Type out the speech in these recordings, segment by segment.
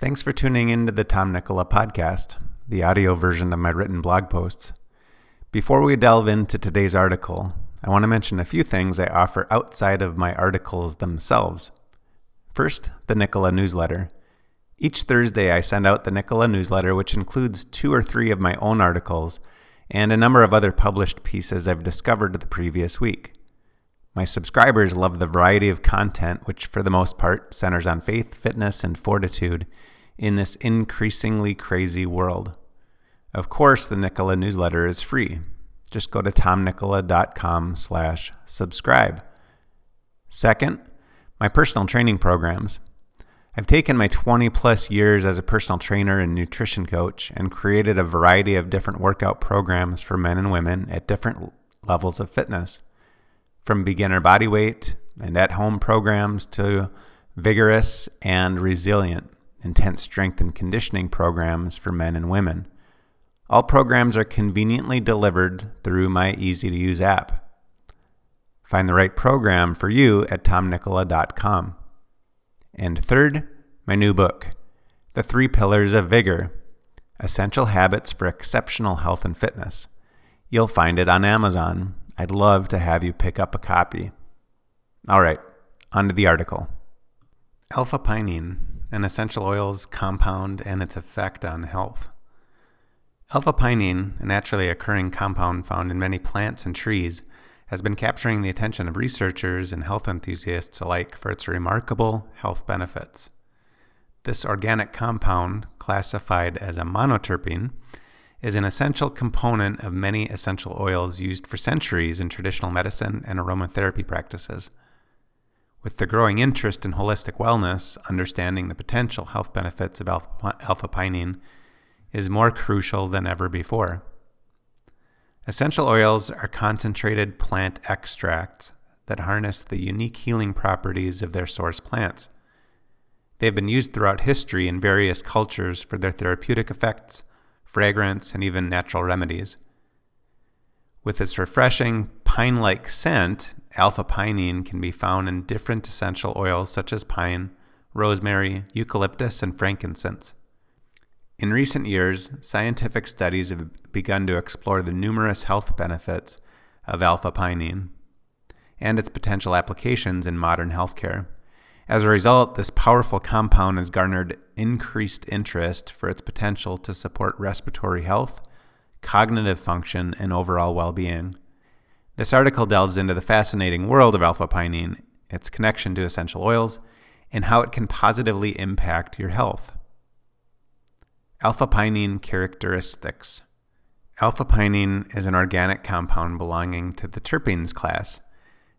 Thanks for tuning in to the Tom Nikkola podcast, the audio version of my written blog posts. Before we delve into today's article, I want to mention a few things I offer outside of my articles themselves. First, the Nikkola newsletter. Each Thursday, I send out the Nikkola newsletter, which includes two or three of my own articles and a number of other published pieces I've discovered the previous week. My subscribers love the variety of content, which for the most part centers on faith, fitness, and fortitude in this increasingly crazy world. Of course, the Nikkola newsletter is free. Just go to tomnikkola.com slash subscribe. Second, my personal training programs. I've taken my 20 plus years as a personal trainer and nutrition coach and created a variety of different workout programs for men and women at different levels of fitness, from beginner body weight and at home programs to vigorous and resilient, intense strength and conditioning programs for men and women. All programs are conveniently delivered through my easy to use app. Find the right program for you at tomnikkola.com. And third, my new book, The Three Pillars of Vigor Essential Habits for Exceptional Health and Fitness. You'll find it on Amazon. I'd love to have you pick up a copy. All right, on to the article. Alpha pinene, an essential oils compound and its effect on health. Alpha pinene, a naturally occurring compound found in many plants and trees, has been capturing the attention of researchers and health enthusiasts alike for its remarkable health benefits. This organic compound, classified as a monoterpene, is an essential component of many essential oils used for centuries in traditional medicine and aromatherapy practices. With the growing interest in holistic wellness, understanding the potential health benefits of alpha pinene is more crucial than ever before. Essential oils are concentrated plant extracts that harness the unique healing properties of their source plants. They have been used throughout history in various cultures for their therapeutic effects, fragrance, and even natural remedies. With its refreshing pine like scent, alpha pinene can be found in different essential oils such as pine, rosemary, eucalyptus, and frankincense. In recent years, scientific studies have begun to explore the numerous health benefits of alpha pinene and its potential applications in modern healthcare. As a result, this powerful compound has garnered increased interest for its potential to support respiratory health, cognitive function, and overall well being. This article delves into the fascinating world of alpha pinene, its connection to essential oils, and how it can positively impact your health. Alpha pinene characteristics. Alpha pinene is an organic compound belonging to the terpenes class,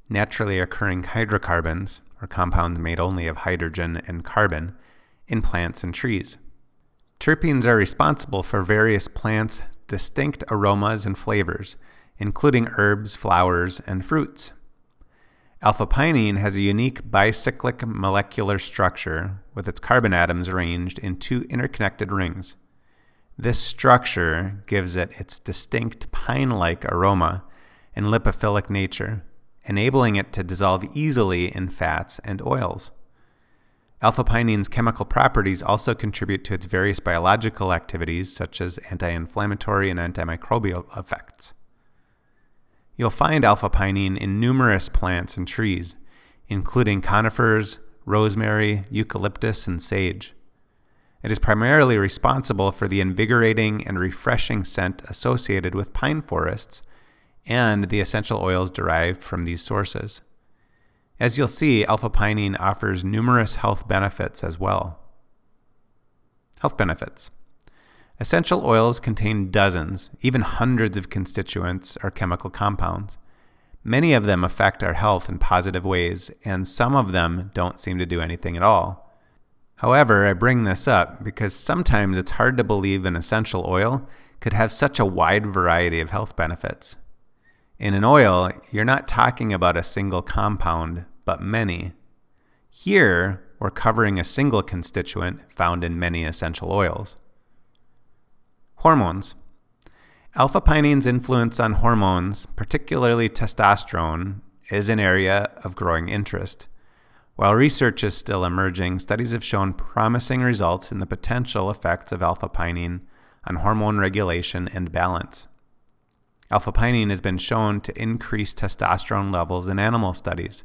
naturally occurring hydrocarbons, or compounds made only of hydrogen and carbon, in plants and trees. Terpenes are responsible for various plants' distinct aromas and flavors, including herbs, flowers, and fruits. Alpha pinene has a unique bicyclic molecular structure with its carbon atoms arranged in two interconnected rings. This structure gives it its distinct pine like aroma and lipophilic nature, enabling it to dissolve easily in fats and oils. Alpha pinene's chemical properties also contribute to its various biological activities, such as anti inflammatory and antimicrobial effects. You'll find alpha pinene in numerous plants and trees, including conifers, rosemary, eucalyptus, and sage. It is primarily responsible for the invigorating and refreshing scent associated with pine forests and the essential oils derived from these sources. As you'll see, alpha pinene offers numerous health benefits as well. Health benefits. Essential oils contain dozens, even hundreds of constituents or chemical compounds. Many of them affect our health in positive ways, and some of them don't seem to do anything at all. However, I bring this up because sometimes it's hard to believe an essential oil could have such a wide variety of health benefits. In an oil, you're not talking about a single compound, but many. Here, we're covering a single constituent found in many essential oils. Hormones. Alpha pinene's influence on hormones, particularly testosterone, is an area of growing interest. While research is still emerging, studies have shown promising results in the potential effects of alpha pinene on hormone regulation and balance. Alpha pinene has been shown to increase testosterone levels in animal studies.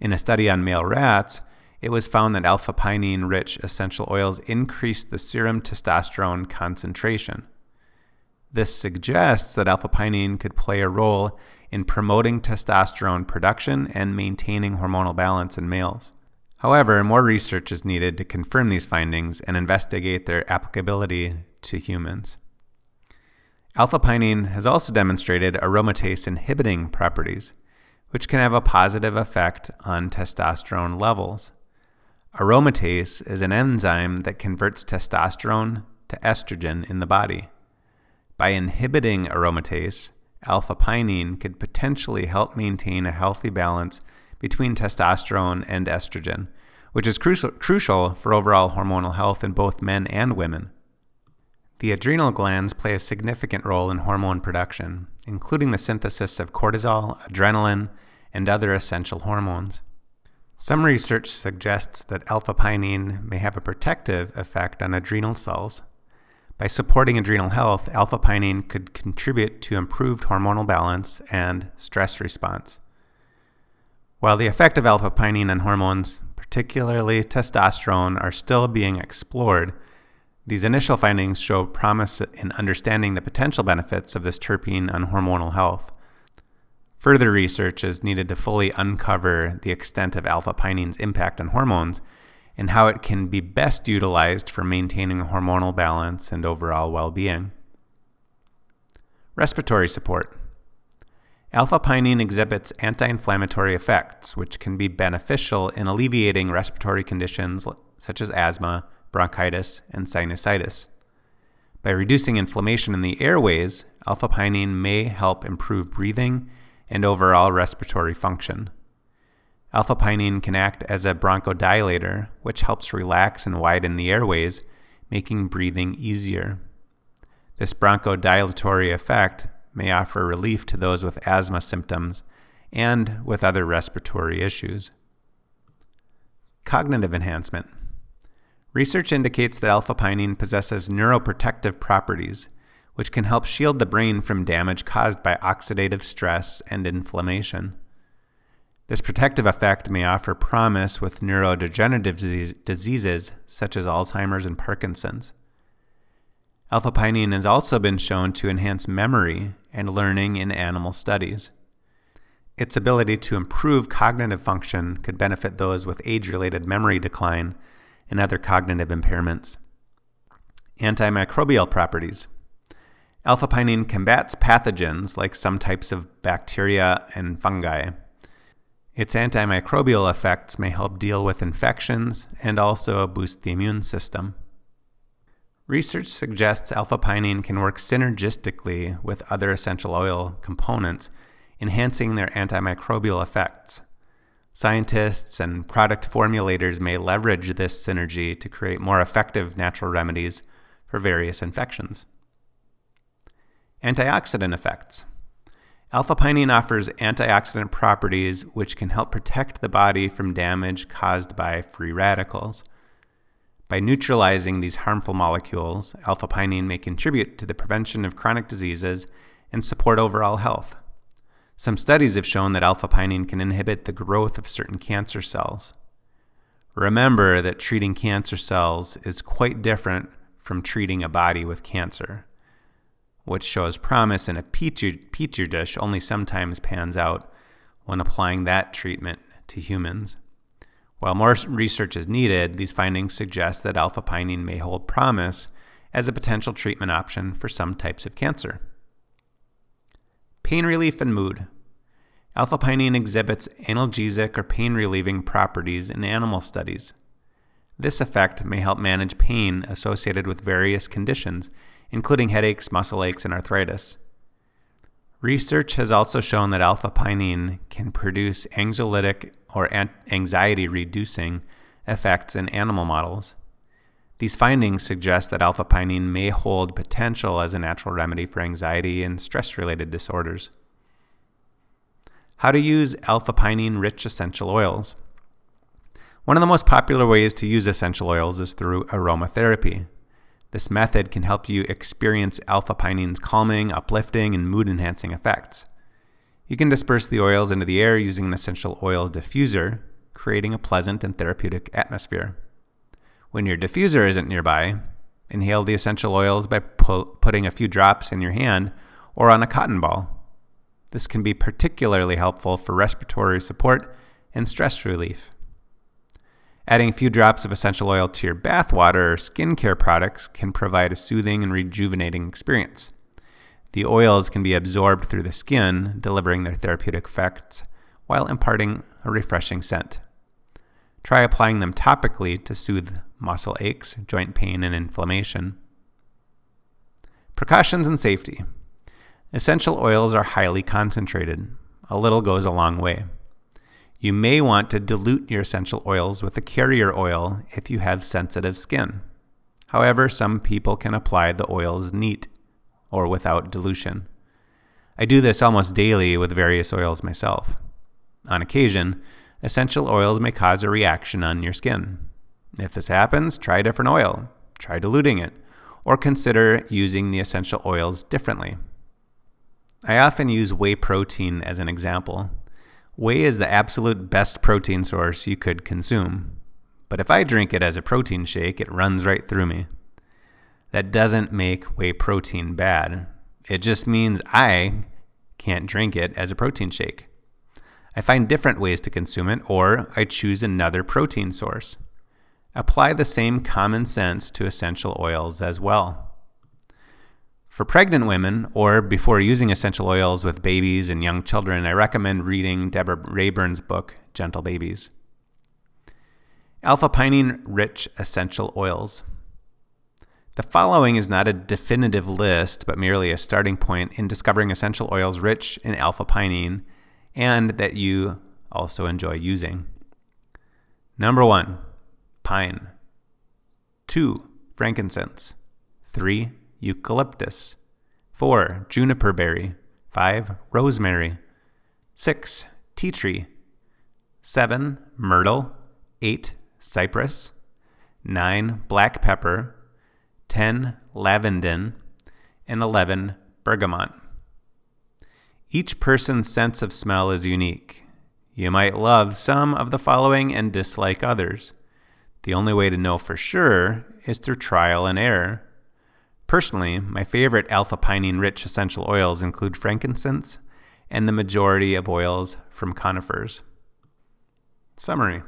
In a study on male rats, it was found that alpha pinene rich essential oils increased the serum testosterone concentration. This suggests that alpha pinene could play a role in promoting testosterone production and maintaining hormonal balance in males. However, more research is needed to confirm these findings and investigate their applicability to humans. Alpha pinene has also demonstrated aromatase inhibiting properties, which can have a positive effect on testosterone levels. Aromatase is an enzyme that converts testosterone to estrogen in the body. By inhibiting aromatase, alpha pinene could potentially help maintain a healthy balance between testosterone and estrogen, which is crucial, crucial for overall hormonal health in both men and women. The adrenal glands play a significant role in hormone production, including the synthesis of cortisol, adrenaline, and other essential hormones. Some research suggests that alpha pinene may have a protective effect on adrenal cells, by supporting adrenal health, alpha pinene could contribute to improved hormonal balance and stress response. While the effect of alpha pinene on hormones, particularly testosterone, are still being explored, these initial findings show promise in understanding the potential benefits of this terpene on hormonal health. Further research is needed to fully uncover the extent of alpha pinene's impact on hormones and how it can be best utilized for maintaining hormonal balance and overall well being. Respiratory support. Alpha pinene exhibits anti inflammatory effects, which can be beneficial in alleviating respiratory conditions such as asthma, bronchitis, and sinusitis. By reducing inflammation in the airways, alpha pinene may help improve breathing and overall respiratory function. Alpha pinene can act as a bronchodilator, which helps relax and widen the airways, making breathing easier. This bronchodilatory effect may offer relief to those with asthma symptoms and with other respiratory issues. Cognitive enhancement. Research indicates that alpha pinene possesses neuroprotective properties, which can help shield the brain from damage caused by oxidative stress and inflammation. This protective effect may offer promise with neurodegenerative disease, diseases such as Alzheimer's and Parkinson's. Alpha pinene has also been shown to enhance memory and learning in animal studies. Its ability to improve cognitive function could benefit those with age related memory decline and other cognitive impairments. Antimicrobial properties. Alpha pinene combats pathogens like some types of bacteria and fungi. Its antimicrobial effects may help deal with infections and also boost the immune system. Research suggests alpha pinene can work synergistically with other essential oil components, enhancing their antimicrobial effects. Scientists and product formulators may leverage this synergy to create more effective natural remedies for various infections. Antioxidant effects. Alpha pinene offers antioxidant properties which can help protect the body from damage caused by free radicals. By neutralizing these harmful molecules, alpha pinene may contribute to the prevention of chronic diseases and support overall health. Some studies have shown that alpha pinene can inhibit the growth of certain cancer cells. Remember that treating cancer cells is quite different from treating a body with cancer which shows promise in a petri, petri dish, only sometimes pans out when applying that treatment to humans. While more research is needed, these findings suggest that alpha pinene may hold promise as a potential treatment option for some types of cancer. Pain relief and mood. Alpha pinene exhibits analgesic or pain relieving properties in animal studies. This effect may help manage pain associated with various conditions, including headaches, muscle aches, and arthritis. Research has also shown that alpha pinene can produce anxiolytic or anxiety reducing effects in animal models. These findings suggest that alpha pinene may hold potential as a natural remedy for anxiety and stress related disorders. How to use alpha pinene rich essential oils. One of the most popular ways to use essential oils is through aromatherapy. This method can help you experience alpha pinene's calming, uplifting, and mood enhancing effects. You can disperse the oils into the air using an essential oil diffuser, creating a pleasant and therapeutic atmosphere. When your diffuser isn't nearby, inhale the essential oils by pu- putting a few drops in your hand or on a cotton ball. This can be particularly helpful for respiratory support and stress relief. Adding a few drops of essential oil to your bath water or skincare products can provide a soothing and rejuvenating experience. The oils can be absorbed through the skin, delivering their therapeutic effects while imparting a refreshing scent. Try applying them topically to soothe muscle aches, joint pain, and inflammation. Precautions and safety. Essential oils are highly concentrated. A little goes a long way. You may want to dilute your essential oils with a carrier oil if you have sensitive skin. However, some people can apply the oils neat or without dilution. I do this almost daily with various oils myself. On occasion, essential oils may cause a reaction on your skin. If this happens, try a different oil, try diluting it, or consider using the essential oils differently. I often use whey protein as an example. Whey is the absolute best protein source you could consume. But if I drink it as a protein shake, it runs right through me. That doesn't make whey protein bad. It just means I can't drink it as a protein shake. I find different ways to consume it, or I choose another protein source. Apply the same common sense to essential oils as well. For pregnant women, or before using essential oils with babies and young children, I recommend reading Deborah Raybern's book, Gentle Babies. Alpha pinene rich essential oils. The following is not a definitive list, but merely a starting point in discovering essential oils rich in alpha pinene and that you also enjoy using. Number one, pine. Two, frankincense. Three, eucalyptus. 4. Juniper berry. 5. Rosemary. 6. Tea tree. 7. Myrtle. 8. Cypress. 9. Black pepper. 10. Lavandin. And 11. Bergamot. Each person's sense of smell is unique. You might love some of the following and dislike others. The only way to know for sure is through trial and error. Personally, my favorite alpha pinene rich essential oils include frankincense and the majority of oils from conifers. Summary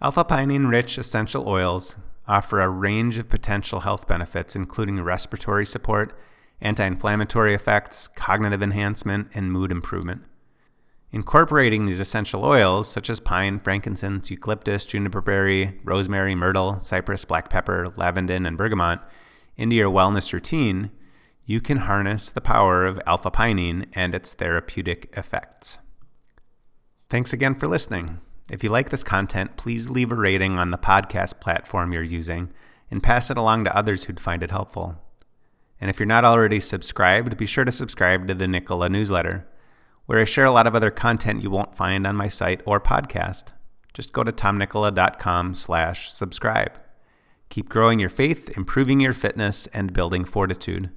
Alpha pinene rich essential oils offer a range of potential health benefits, including respiratory support, anti inflammatory effects, cognitive enhancement, and mood improvement. Incorporating these essential oils, such as pine, frankincense, eucalyptus, juniper berry, rosemary, myrtle, cypress, black pepper, lavandin, and bergamot, into your wellness routine, you can harness the power of alpha pinene and its therapeutic effects. Thanks again for listening. If you like this content, please leave a rating on the podcast platform you're using and pass it along to others who'd find it helpful. And if you're not already subscribed, be sure to subscribe to the Nikkola newsletter, where I share a lot of other content you won't find on my site or podcast. Just go to tomnikkola.com slash subscribe. Keep growing your faith, improving your fitness, and building fortitude.